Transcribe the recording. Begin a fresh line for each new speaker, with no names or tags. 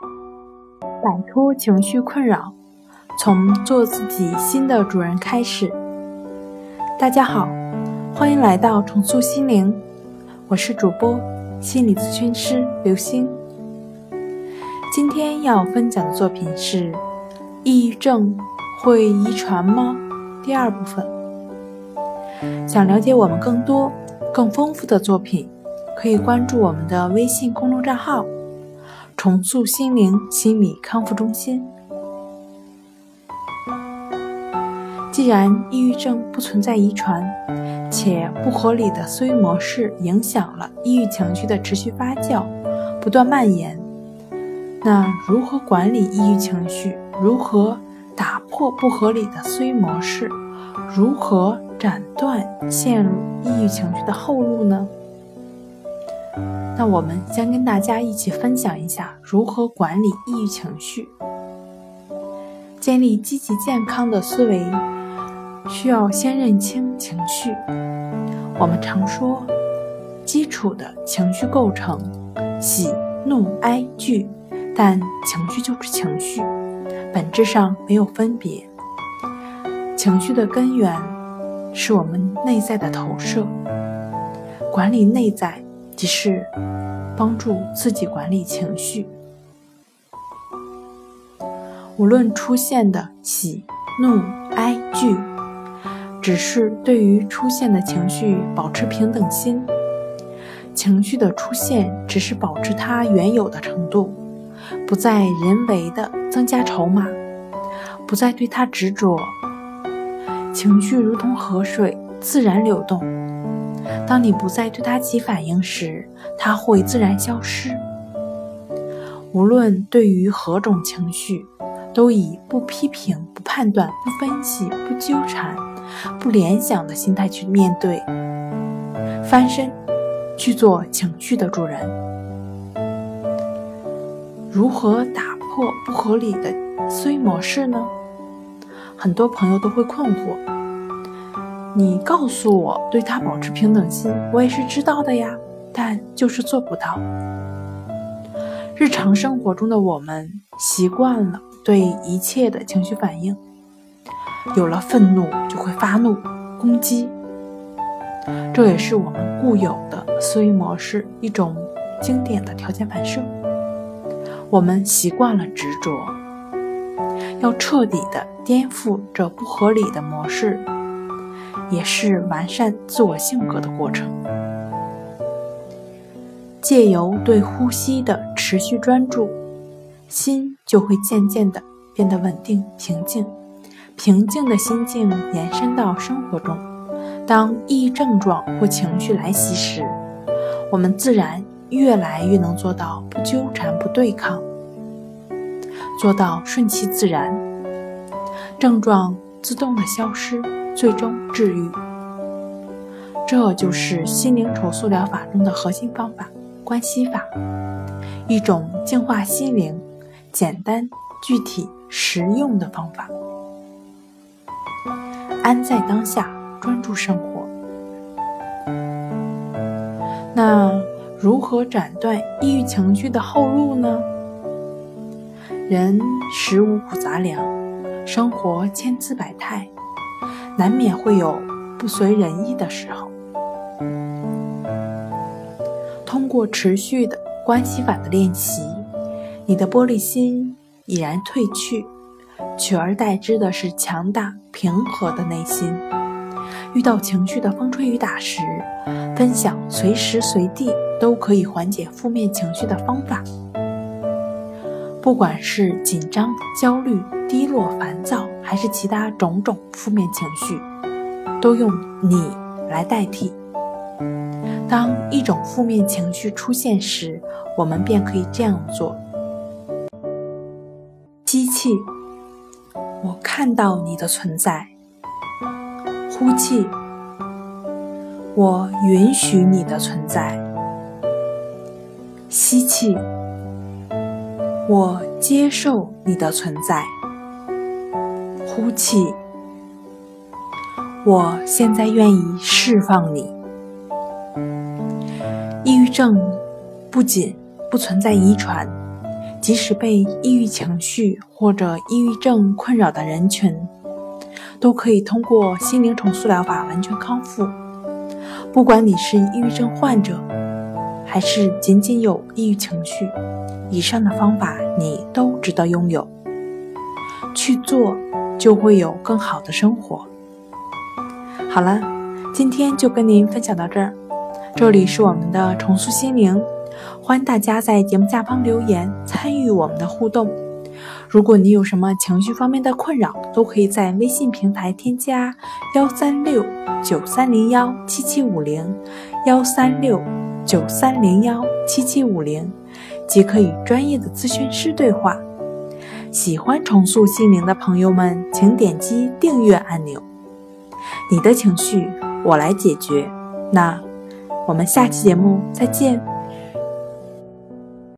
摆脱情绪困扰，从做自己新的主人开始。大家好，欢迎来到重塑心灵，我是主播心理咨询师刘星。今天要分享的作品是：抑郁症会遗传吗？第二部分。想了解我们更多、更丰富的作品，可以关注我们的微信公众账号“重塑心灵心理康复中心”。既然抑郁症不存在遗传，且不合理的思维模式影响了抑郁情绪的持续发酵、不断蔓延，那如何管理抑郁情绪？如何打破不合理的思维模式？如何？斩断陷入抑郁情绪的后路呢？那我们将跟大家一起分享一下如何管理抑郁情绪。建立积极健康的思维，需要先认清情绪。我们常说，基础的情绪构成，喜怒哀惧，但情绪就是情绪，本质上没有分别。情绪的根源。是我们内在的投射。管理内在，即是帮助自己管理情绪。无论出现的喜、怒、哀、惧，只是对于出现的情绪保持平等心。情绪的出现，只是保持它原有的程度，不再人为的增加筹码，不再对它执着。情绪如同河水，自然流动。当你不再对它起反应时，它会自然消失。无论对于何种情绪，都以不批评、不判断、不分析、不纠缠、不联想的心态去面对，翻身去做情绪的主人。如何打破不合理的思维模式呢？很多朋友都会困惑，你告诉我对他保持平等心，我也是知道的呀，但就是做不到。日常生活中的我们习惯了对一切的情绪反应，有了愤怒就会发怒攻击，这也是我们固有的思维模式，一种经典的条件反射。我们习惯了执着。要彻底的颠覆这不合理的模式，也是完善自我性格的过程。借由对呼吸的持续专注，心就会渐渐的变得稳定平静。平静的心境延伸到生活中，当抑郁症状或情绪来袭时，我们自然越来越能做到不纠缠、不对抗。做到顺其自然，症状自动的消失，最终治愈。这就是心灵重塑疗法中的核心方法——关系法，一种净化心灵、简单、具体、实用的方法。安在当下，专注生活。那如何斩断抑郁情绪的后路呢？人食五谷杂粮，生活千姿百态，难免会有不随人意的时候。通过持续的关系法的练习，你的玻璃心已然褪去，取而代之的是强大平和的内心。遇到情绪的风吹雨打时，分享随时随地都可以缓解负面情绪的方法。不管是紧张、焦虑、低落、烦躁，还是其他种种负面情绪，都用“你”来代替。当一种负面情绪出现时，我们便可以这样做：吸气，我看到你的存在；呼气，我允许你的存在；吸气。我接受你的存在，呼气。我现在愿意释放你。抑郁症不仅不存在遗传，即使被抑郁情绪或者抑郁症困扰的人群，都可以通过心灵重塑疗法完全康复。不管你是抑郁症患者，还是仅仅有抑郁情绪，以上的方法你都值得拥有。去做，就会有更好的生活。好了，今天就跟您分享到这儿。这里是我们的重塑心灵，欢迎大家在节目下方留言参与我们的互动。如果你有什么情绪方面的困扰，都可以在微信平台添加幺三六九三零幺七七五零幺三六九三零幺七七五零，即可与专业的咨询师对话。喜欢重塑心灵的朋友们，请点击订阅按钮。你的情绪，我来解决。那我们下期节目再见。